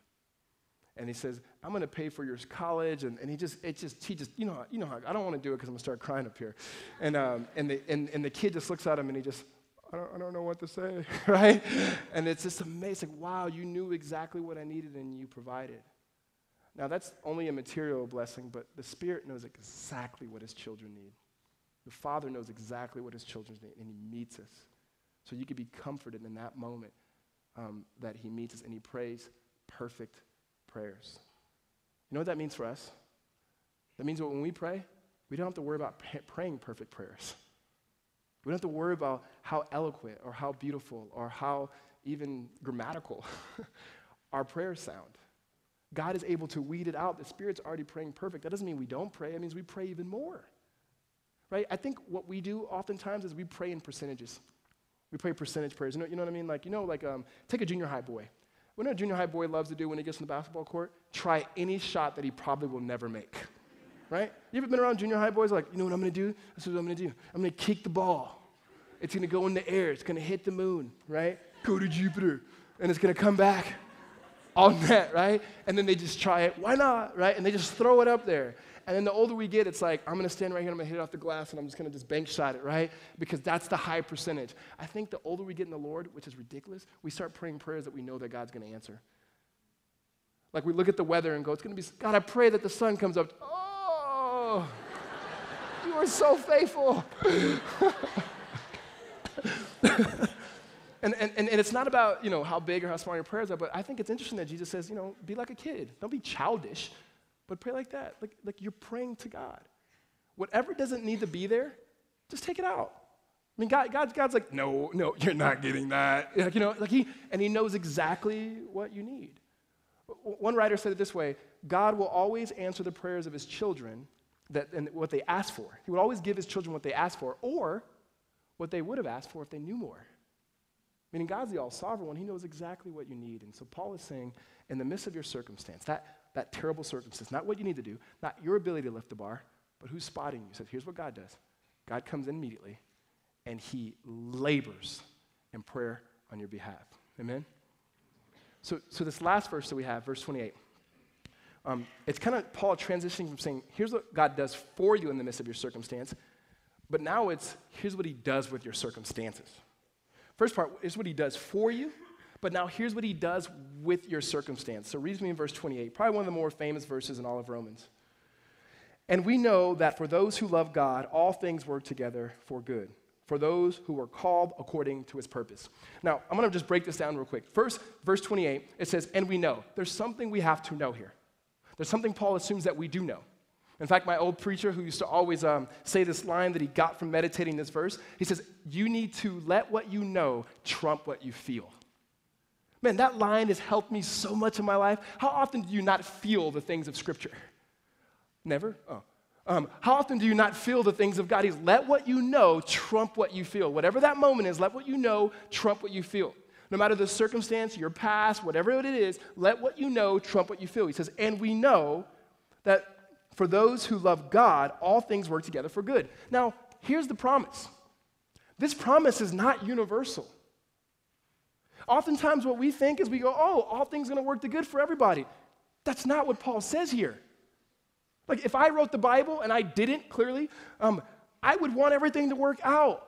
and he says, I'm going to pay for your college. And, and he just, it just, he just, you know, you know I don't want to do it because I'm going to start crying up here. And, um, and, the, and, and the kid just looks at him and he just, I don't, I don't know what to say, right? And it's just amazing. Wow, you knew exactly what I needed and you provided. Now, that's only a material blessing, but the Spirit knows exactly what his children need. The Father knows exactly what his children need, and he meets us. So you can be comforted in that moment um, that he meets us and he prays perfect prayers. You know what that means for us? That means that when we pray, we don't have to worry about praying perfect prayers. We don't have to worry about how eloquent or how beautiful or how even grammatical our prayers sound. God is able to weed it out. The Spirit's already praying perfect. That doesn't mean we don't pray, it means we pray even more. Right? I think what we do oftentimes is we pray in percentages. We pray percentage prayers. You know, you know what I mean? Like, you know, like um, take a junior high boy. What a junior high boy loves to do when he gets in the basketball court? Try any shot that he probably will never make. Right? You ever been around junior high boys like, you know what I'm gonna do? This is what I'm gonna do. I'm gonna kick the ball. It's gonna go in the air, it's gonna hit the moon, right? Go to Jupiter, and it's gonna come back. All net, right? And then they just try it. Why not, right? And they just throw it up there. And then the older we get, it's like, I'm going to stand right here, I'm going to hit it off the glass, and I'm just going to just bank shot it, right? Because that's the high percentage. I think the older we get in the Lord, which is ridiculous, we start praying prayers that we know that God's going to answer. Like we look at the weather and go, it's going to be, God, I pray that the sun comes up. Oh, you are so faithful. and, and, and it's not about, you know, how big or how small your prayers are, but I think it's interesting that Jesus says, you know, be like a kid. Don't be childish, but pray like that. Like, like you're praying to God. Whatever doesn't need to be there, just take it out. I mean, God, God, God's like, no, no, you're not getting that. Like, you know, like he, and he knows exactly what you need. One writer said it this way God will always answer the prayers of his children that, and what they ask for. He would always give his children what they ask for or what they would have asked for if they knew more. Meaning, God's the all sovereign one. He knows exactly what you need. And so, Paul is saying, in the midst of your circumstance, that, that terrible circumstance, not what you need to do, not your ability to lift the bar, but who's spotting you. He said, here's what God does God comes in immediately and he labors in prayer on your behalf. Amen? So, so this last verse that we have, verse 28, um, it's kind of Paul transitioning from saying, here's what God does for you in the midst of your circumstance, but now it's, here's what he does with your circumstances. First part is what he does for you, but now here's what he does with your circumstance. So read me in verse 28, probably one of the more famous verses in all of Romans. And we know that for those who love God, all things work together for good for those who are called according to his purpose. Now, I'm going to just break this down real quick. First, verse 28, it says, And we know. There's something we have to know here. There's something Paul assumes that we do know. In fact, my old preacher, who used to always um, say this line that he got from meditating this verse, he says, You need to let what you know trump what you feel. Man, that line has helped me so much in my life. How often do you not feel the things of Scripture? Never? Oh. Um, how often do you not feel the things of God? He's let what you know trump what you feel. Whatever that moment is, let what you know trump what you feel. No matter the circumstance, your past, whatever it is, let what you know trump what you feel. He says, and we know that for those who love God, all things work together for good. Now, here's the promise this promise is not universal. Oftentimes, what we think is we go, oh, all things are going to work to good for everybody. That's not what Paul says here. Like, if I wrote the Bible and I didn't, clearly, um, I would want everything to work out.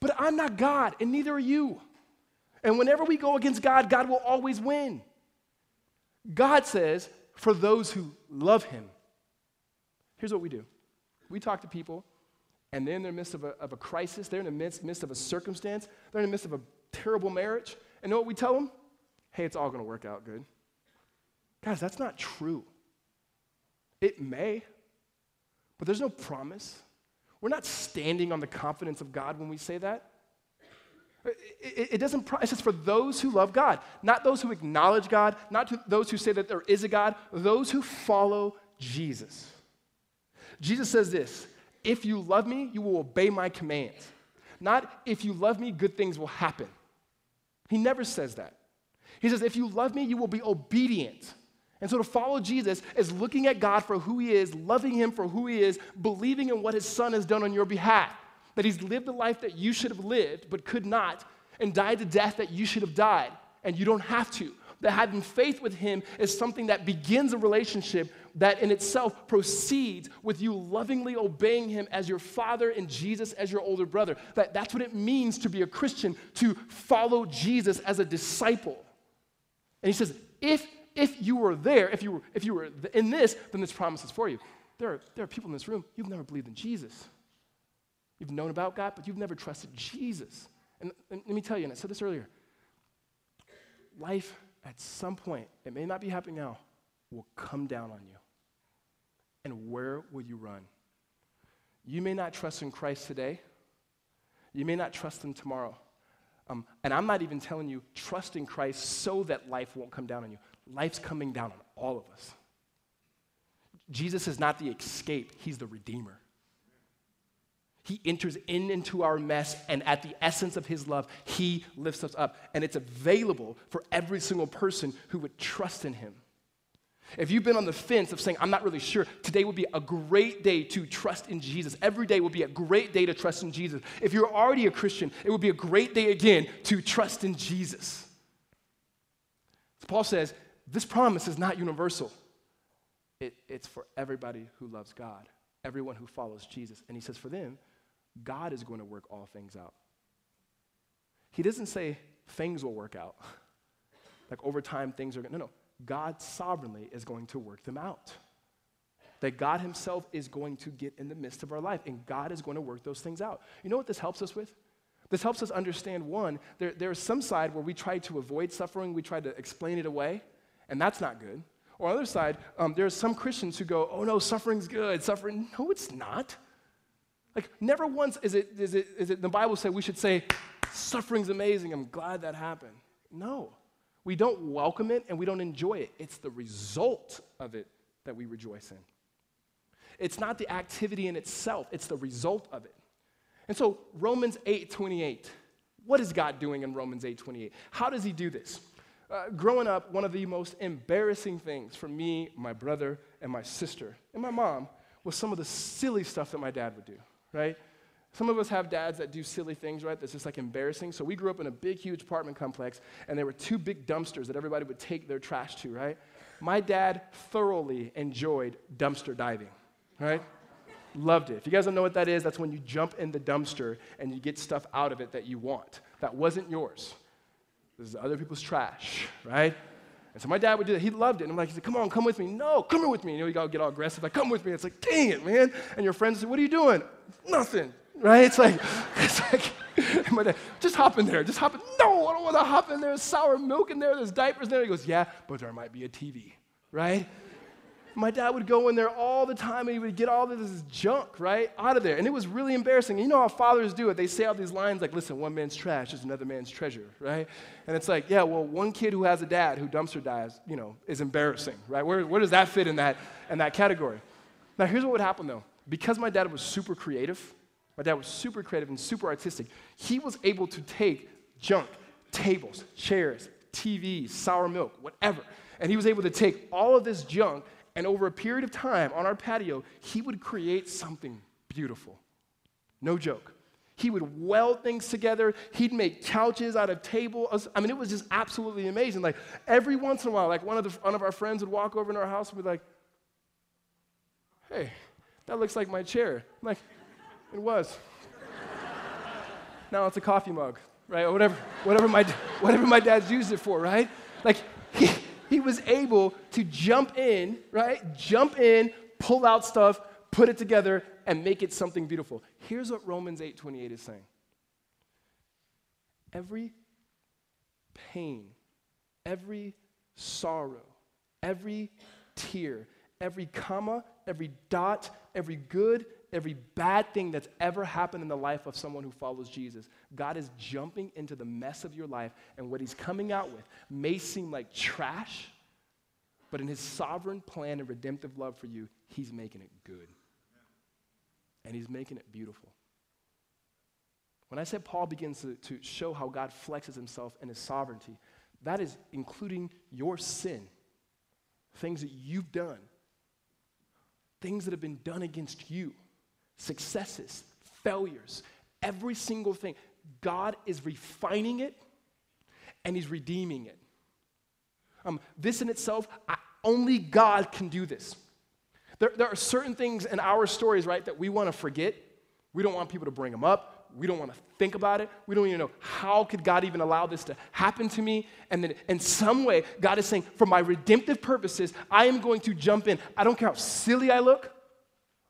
But I'm not God, and neither are you. And whenever we go against God, God will always win. God says, for those who love Him, here's what we do we talk to people, and they're in the midst of a, of a crisis, they're in the midst, midst of a circumstance, they're in the midst of a terrible marriage. And know what we tell them? Hey, it's all going to work out good. Guys, that's not true. It may, but there's no promise. We're not standing on the confidence of God when we say that. It, it, it doesn't, it says for those who love God, not those who acknowledge God, not those who say that there is a God, those who follow Jesus. Jesus says this if you love me, you will obey my commands. Not if you love me, good things will happen. He never says that. He says, if you love me, you will be obedient. And so to follow Jesus is looking at God for who he is, loving him for who he is, believing in what his son has done on your behalf. That he's lived the life that you should have lived but could not, and died the death that you should have died, and you don't have to. That having faith with him is something that begins a relationship that in itself proceeds with you lovingly obeying him as your father and Jesus as your older brother. That, that's what it means to be a Christian, to follow Jesus as a disciple. And he says, if if you were there, if you were, if you were in this, then this promise is for you. There are, there are people in this room, you've never believed in Jesus. You've known about God, but you've never trusted Jesus. And, and let me tell you, and I said this earlier life at some point, it may not be happening now, will come down on you. And where will you run? You may not trust in Christ today. You may not trust Him tomorrow. Um, and I'm not even telling you trust in Christ so that life won't come down on you life's coming down on all of us. Jesus is not the escape, he's the redeemer. He enters in into our mess, and at the essence of his love, he lifts us up. And it's available for every single person who would trust in him. If you've been on the fence of saying, I'm not really sure, today would be a great day to trust in Jesus. Every day would be a great day to trust in Jesus. If you're already a Christian, it would be a great day again to trust in Jesus. So Paul says, this promise is not universal. It, it's for everybody who loves God, everyone who follows Jesus. And he says, for them, God is going to work all things out. He doesn't say things will work out. like over time, things are going to, no, no. God sovereignly is going to work them out. That God Himself is going to get in the midst of our life, and God is going to work those things out. You know what this helps us with? This helps us understand one, there, there's some side where we try to avoid suffering, we try to explain it away, and that's not good. Or other side, um, are some Christians who go, oh no, suffering's good. Suffering, no, it's not. Like, never once is it, is it, is it the Bible say we should say, suffering's amazing, I'm glad that happened. No. We don't welcome it and we don't enjoy it. It's the result of it that we rejoice in. It's not the activity in itself, it's the result of it. And so Romans 8:28. What is God doing in Romans 8:28? How does he do this? Uh, growing up, one of the most embarrassing things for me, my brother, and my sister, and my mom was some of the silly stuff that my dad would do, right? Some of us have dads that do silly things, right? That's just like embarrassing. So we grew up in a big, huge apartment complex, and there were two big dumpsters that everybody would take their trash to, right? My dad thoroughly enjoyed dumpster diving, right? Loved it. If you guys don't know what that is, that's when you jump in the dumpster and you get stuff out of it that you want. That wasn't yours. This is other people's trash, right? And so my dad would do that. He loved it. And I'm like, he said, come on, come with me. No, come here with me. You know, you gotta get all aggressive. Like, come with me. It's like, dang it, man. And your friends say, what are you doing? Nothing, right? It's like, it's like, my dad, just hop in there. Just hop in. No, I don't want to hop in there. There's sour milk in there. There's diapers in there. He goes, yeah, but there might be a TV, right? my dad would go in there all the time and he would get all of this junk, right, out of there. And it was really embarrassing. You know how fathers do it. They say all these lines like, listen, one man's trash is another man's treasure, right? And it's like, yeah, well, one kid who has a dad who dumpster dives, you know, is embarrassing, right? Where, where does that fit in that, in that category? Now, here's what would happen though. Because my dad was super creative, my dad was super creative and super artistic, he was able to take junk, tables, chairs, TVs, sour milk, whatever. And he was able to take all of this junk and over a period of time on our patio, he would create something beautiful. No joke. He would weld things together. He'd make couches out of tables. I mean, it was just absolutely amazing. Like every once in a while, like one of, the, one of our friends would walk over in our house and be like, hey, that looks like my chair. I'm like, it was. now it's a coffee mug, right? Or whatever, whatever, my, whatever my dad's used it for, right? Like, he, he was able to jump in, right? Jump in, pull out stuff, put it together, and make it something beautiful. Here's what Romans 8:28 is saying. Every pain, every sorrow, every tear, every comma, every dot, every good, every bad thing that's ever happened in the life of someone who follows Jesus, God is jumping into the mess of your life, and what He's coming out with may seem like trash, but in His sovereign plan and redemptive love for you, He's making it good. And He's making it beautiful. When I said Paul begins to, to show how God flexes Himself in His sovereignty, that is including your sin, things that you've done, things that have been done against you successes, failures, every single thing. God is refining it and He's redeeming it. Um, this in itself, I, only God can do this. There, there are certain things in our stories, right, that we want to forget. We don't want people to bring them up. We don't want to think about it. We don't even know how could God even allow this to happen to me. And then in some way, God is saying, for my redemptive purposes, I am going to jump in. I don't care how silly I look.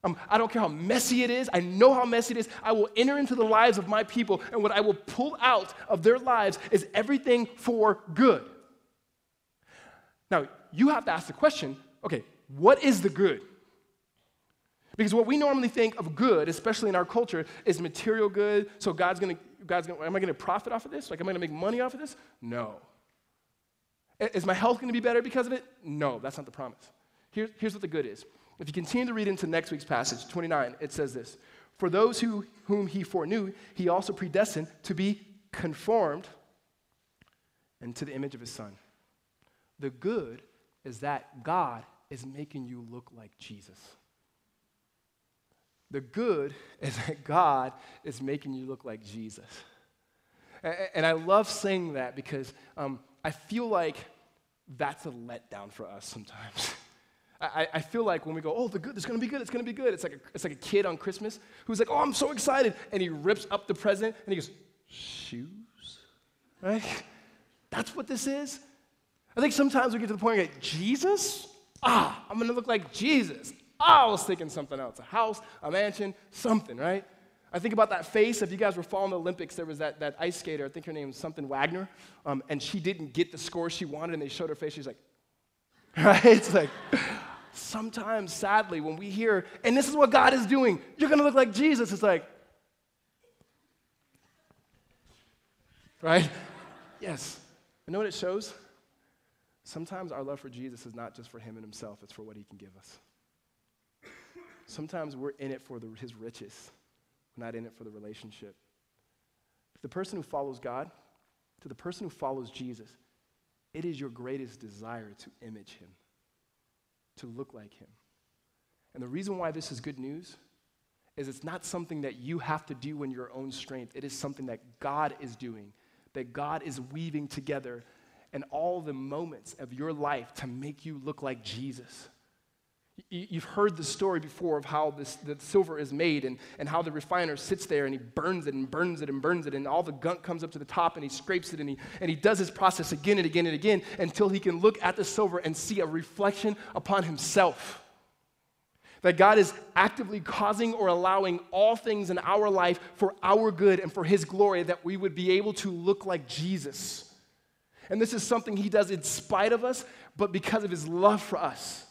Um, I don't care how messy it is. I know how messy it is. I will enter into the lives of my people, and what I will pull out of their lives is everything for good. Now, you have to ask the question okay, what is the good? Because what we normally think of good, especially in our culture, is material good. So God's gonna, God's gonna, am I gonna profit off of this? Like, am I gonna make money off of this? No. Is my health gonna be better because of it? No, that's not the promise. Here, here's what the good is if you continue to read into next week's passage, 29, it says this For those who, whom he foreknew, he also predestined to be conformed into the image of his son. The good is that God is making you look like Jesus. The good is that God is making you look like Jesus. And I love saying that because um, I feel like that's a letdown for us sometimes. I, I, feel like when we go, oh, the good, it's gonna be good, it's gonna be good. It's like, a, it's like a kid on Christmas who's like, oh, I'm so excited. And he rips up the present and he goes, shoes? Right? That's what this is. I think sometimes we get to the point where Jesus? Ah, I'm gonna look like Jesus. Ah, I was thinking something else a house, a mansion, something, right? I think about that face. If you guys were following the Olympics, there was that, that ice skater, I think her name was something Wagner, um, and she didn't get the score she wanted, and they showed her face. She's like, right? It's like, sometimes, sadly, when we hear, and this is what God is doing, you're gonna look like Jesus, it's like, right? Yes. You know what it shows? Sometimes our love for Jesus is not just for him and himself, it's for what he can give us. Sometimes we're in it for the, his riches, we're not in it for the relationship. The person who follows God, to the person who follows Jesus, it is your greatest desire to image him, to look like him. And the reason why this is good news is it's not something that you have to do in your own strength. It is something that God is doing, that God is weaving together in all the moments of your life to make you look like Jesus. You've heard the story before of how this, the silver is made and, and how the refiner sits there and he burns it and burns it and burns it, and all the gunk comes up to the top and he scrapes it and he, and he does his process again and again and again until he can look at the silver and see a reflection upon himself. That God is actively causing or allowing all things in our life for our good and for his glory, that we would be able to look like Jesus. And this is something he does in spite of us, but because of his love for us.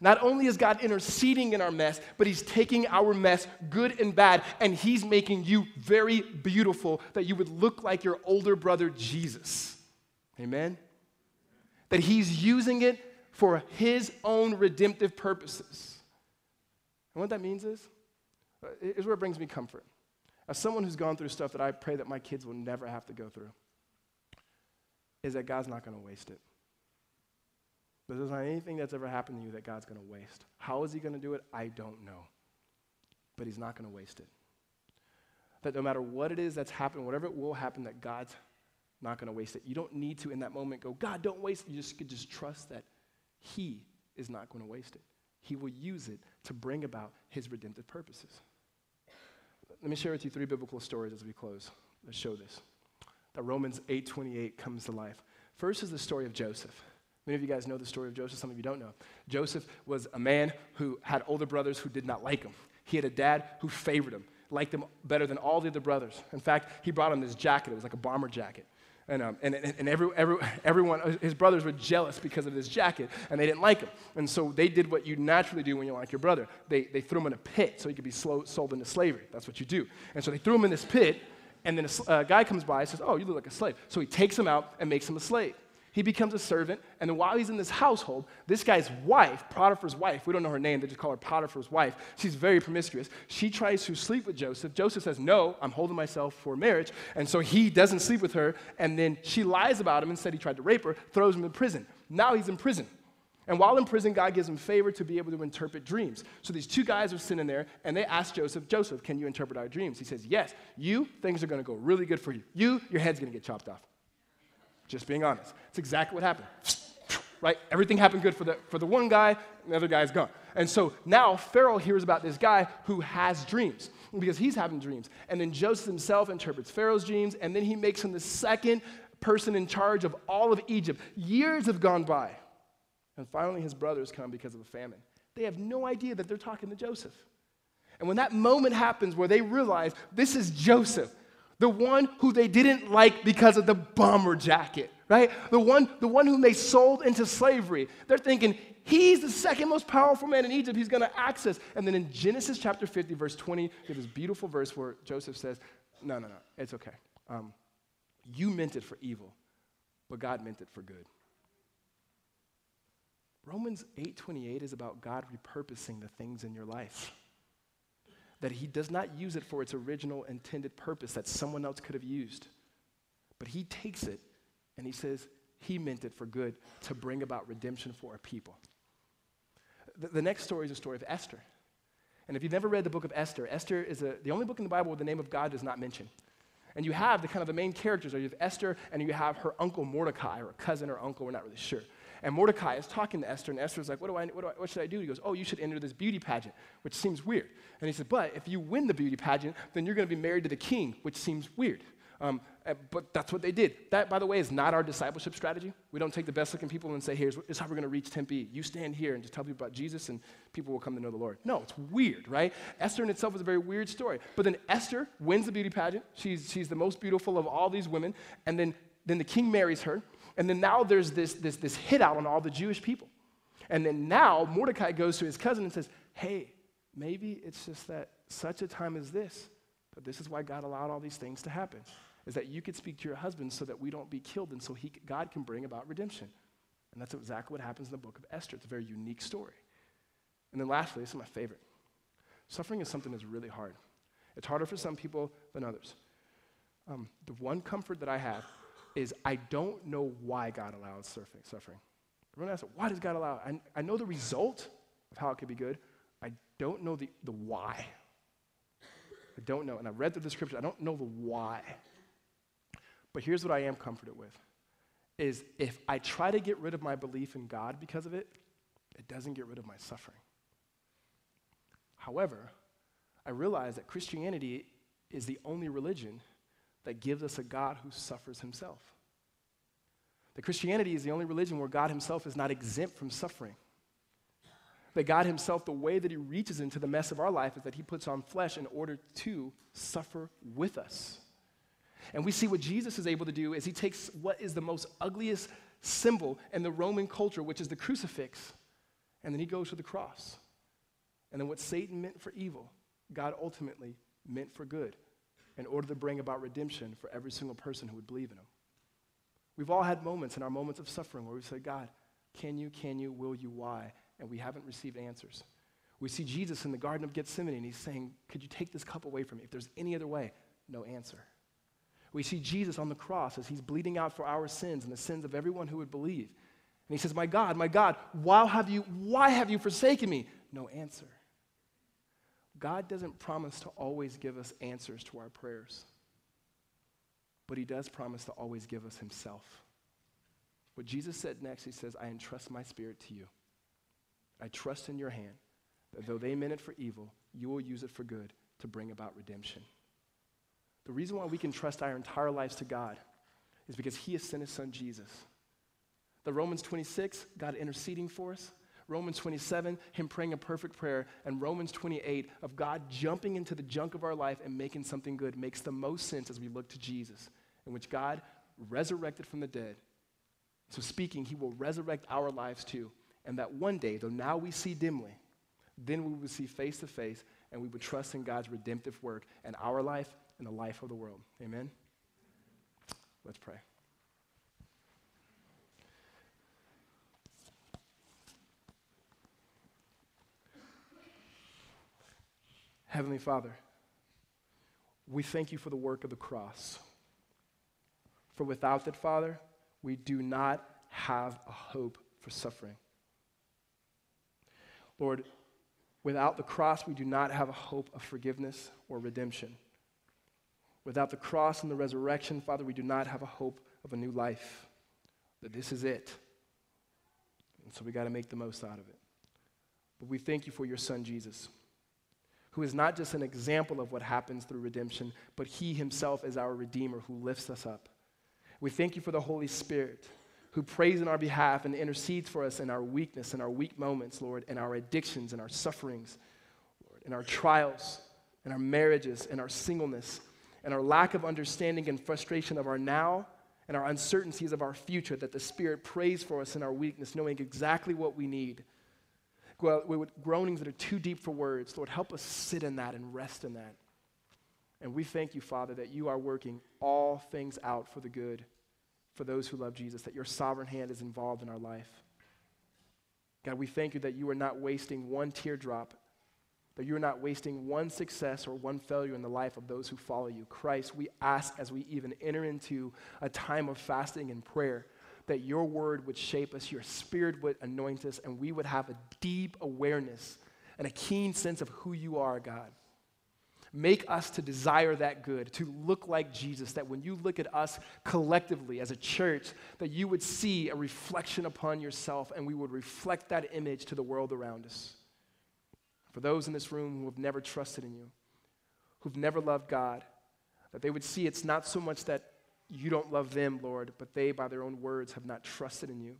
Not only is God interceding in our mess, but He's taking our mess, good and bad, and He's making you very beautiful that you would look like your older brother Jesus. Amen? That He's using it for His own redemptive purposes. And what that means is, is where it brings me comfort. As someone who's gone through stuff that I pray that my kids will never have to go through, is that God's not going to waste it. But there's not anything that's ever happened to you that God's going to waste. How is He going to do it? I don't know. But He's not going to waste it. That no matter what it is that's happened, whatever it will happen, that God's not going to waste it. You don't need to, in that moment, go, God, don't waste it. You just could just trust that He is not going to waste it. He will use it to bring about His redemptive purposes. Let me share with you three biblical stories as we close that show this. That Romans 8:28 comes to life. First is the story of Joseph. Many of you guys know the story of Joseph, some of you don't know. Joseph was a man who had older brothers who did not like him. He had a dad who favored him, liked him better than all the other brothers. In fact, he brought him this jacket, it was like a bomber jacket. And, um, and, and every, every, everyone, his brothers were jealous because of this jacket, and they didn't like him. And so they did what you naturally do when you like your brother. They, they threw him in a pit so he could be slow, sold into slavery. That's what you do. And so they threw him in this pit, and then a uh, guy comes by and says, Oh, you look like a slave. So he takes him out and makes him a slave he becomes a servant. And while he's in this household, this guy's wife, Potiphar's wife, we don't know her name, they just call her Potiphar's wife. She's very promiscuous. She tries to sleep with Joseph. Joseph says, No, I'm holding myself for marriage. And so he doesn't sleep with her. And then she lies about him and said he tried to rape her, throws him in prison. Now he's in prison. And while in prison, God gives him favor to be able to interpret dreams. So these two guys are sitting there and they ask Joseph, Joseph, can you interpret our dreams? He says, Yes. You, things are going to go really good for you. You, your head's going to get chopped off. Just being honest. It's exactly what happened. Right? Everything happened good for the, for the one guy, and the other guy's gone. And so now Pharaoh hears about this guy who has dreams because he's having dreams. And then Joseph himself interprets Pharaoh's dreams, and then he makes him the second person in charge of all of Egypt. Years have gone by. And finally, his brothers come because of a famine. They have no idea that they're talking to Joseph. And when that moment happens where they realize this is Joseph, the one who they didn't like because of the bomber jacket, right? The one, the one whom they sold into slavery. They're thinking, he's the second most powerful man in Egypt. He's going to access. And then in Genesis chapter 50, verse 20, there's this beautiful verse where Joseph says, No, no, no, it's okay. Um, you meant it for evil, but God meant it for good. Romans 8:28 is about God repurposing the things in your life that he does not use it for its original intended purpose that someone else could have used. But he takes it and he says he meant it for good to bring about redemption for a people. The, the next story is a story of Esther. And if you've never read the book of Esther, Esther is a, the only book in the Bible where the name of God is not mentioned. And you have the kind of the main characters, or you have Esther and you have her uncle Mordecai, or cousin or uncle, we're not really sure. And Mordecai is talking to Esther, and Esther's like, what, do I, what, do I, what should I do? He goes, Oh, you should enter this beauty pageant, which seems weird. And he said, But if you win the beauty pageant, then you're going to be married to the king, which seems weird. Um, uh, but that's what they did. That, by the way, is not our discipleship strategy. We don't take the best looking people and say, here's, here's how we're going to reach Tempe. You stand here and just tell people about Jesus, and people will come to know the Lord. No, it's weird, right? Esther in itself is a very weird story. But then Esther wins the beauty pageant. She's, she's the most beautiful of all these women. And then, then the king marries her. And then now there's this, this, this hit out on all the Jewish people. And then now Mordecai goes to his cousin and says, Hey, maybe it's just that such a time as this, but this is why God allowed all these things to happen, is that you could speak to your husband so that we don't be killed and so he, God can bring about redemption. And that's exactly what happens in the book of Esther. It's a very unique story. And then lastly, this is my favorite. Suffering is something that's really hard. It's harder for some people than others. Um, the one comfort that I have is I don't know why God allows suffering. suffering. Everyone asks, why does God allow? I, I know the result of how it could be good. I don't know the, the why. I don't know. And I read through the scripture. I don't know the why. But here's what I am comforted with is if I try to get rid of my belief in God because of it, it doesn't get rid of my suffering. However, I realize that Christianity is the only religion that gives us a God who suffers himself. That Christianity is the only religion where God himself is not exempt from suffering. That God himself, the way that he reaches into the mess of our life is that he puts on flesh in order to suffer with us. And we see what Jesus is able to do is he takes what is the most ugliest symbol in the Roman culture, which is the crucifix, and then he goes to the cross. And then what Satan meant for evil, God ultimately meant for good in order to bring about redemption for every single person who would believe in him. We've all had moments in our moments of suffering where we say, God, can you, can you, will you, why? And we haven't received answers. We see Jesus in the Garden of Gethsemane, and he's saying, Could you take this cup away from me? If there's any other way, no answer. We see Jesus on the cross as he's bleeding out for our sins and the sins of everyone who would believe. And he says, My God, my God, why have you, why have you forsaken me? No answer. God doesn't promise to always give us answers to our prayers, but He does promise to always give us Himself. What Jesus said next, He says, I entrust my spirit to you. I trust in your hand that though they meant it for evil, you will use it for good to bring about redemption. The reason why we can trust our entire lives to God is because He has sent His Son Jesus. The Romans 26, God interceding for us. Romans 27, Him praying a perfect prayer, and Romans 28 of God jumping into the junk of our life and making something good makes the most sense as we look to Jesus, in which God resurrected from the dead. So, speaking, He will resurrect our lives too. And that one day, though now we see dimly, then we will see face to face and we would trust in God's redemptive work and our life and the life of the world. Amen? Let's pray. Heavenly Father, we thank you for the work of the cross. For without that, Father, we do not have a hope for suffering. Lord, without the cross, we do not have a hope of forgiveness or redemption. Without the cross and the resurrection, Father, we do not have a hope of a new life. That this is it. And so we got to make the most out of it. But we thank you for your son, Jesus who is not just an example of what happens through redemption, but he himself is our Redeemer who lifts us up. We thank you for the Holy Spirit who prays in our behalf and intercedes for us in our weakness, in our weak moments, Lord, in our addictions, in our sufferings, Lord, in our trials, in our marriages, in our singleness, in our lack of understanding and frustration of our now and our uncertainties of our future, that the Spirit prays for us in our weakness, knowing exactly what we need with groanings that are too deep for words. Lord, help us sit in that and rest in that. And we thank you, Father, that you are working all things out for the good for those who love Jesus, that your sovereign hand is involved in our life. God, we thank you that you are not wasting one teardrop, that you are not wasting one success or one failure in the life of those who follow you. Christ, we ask as we even enter into a time of fasting and prayer that your word would shape us, your spirit would anoint us, and we would have a deep awareness and a keen sense of who you are, God. Make us to desire that good, to look like Jesus, that when you look at us collectively as a church, that you would see a reflection upon yourself and we would reflect that image to the world around us. For those in this room who have never trusted in you, who've never loved God, that they would see it's not so much that you don't love them, Lord, but they, by their own words, have not trusted in you.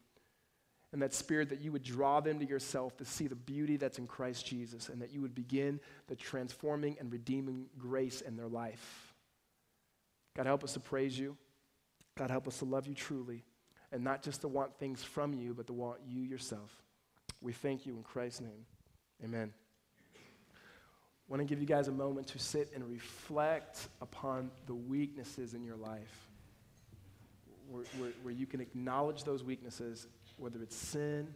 And that spirit that you would draw them to yourself to see the beauty that's in Christ Jesus, and that you would begin the transforming and redeeming grace in their life. God, help us to praise you. God, help us to love you truly, and not just to want things from you, but to want you yourself. We thank you in Christ's name. Amen. I want to give you guys a moment to sit and reflect upon the weaknesses in your life, where, where, where, you can acknowledge those weaknesses, whether it's sin,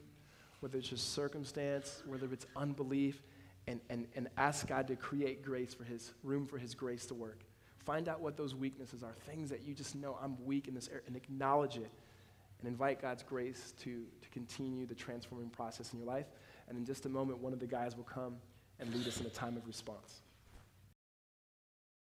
whether it's just circumstance, whether it's unbelief, and, and, and ask God to create grace for His room for His grace to work. Find out what those weaknesses are, things that you just know I'm weak in this area, and acknowledge it, and invite God's grace to, to continue the transforming process in your life. And in just a moment, one of the guys will come and lead us in a time of response.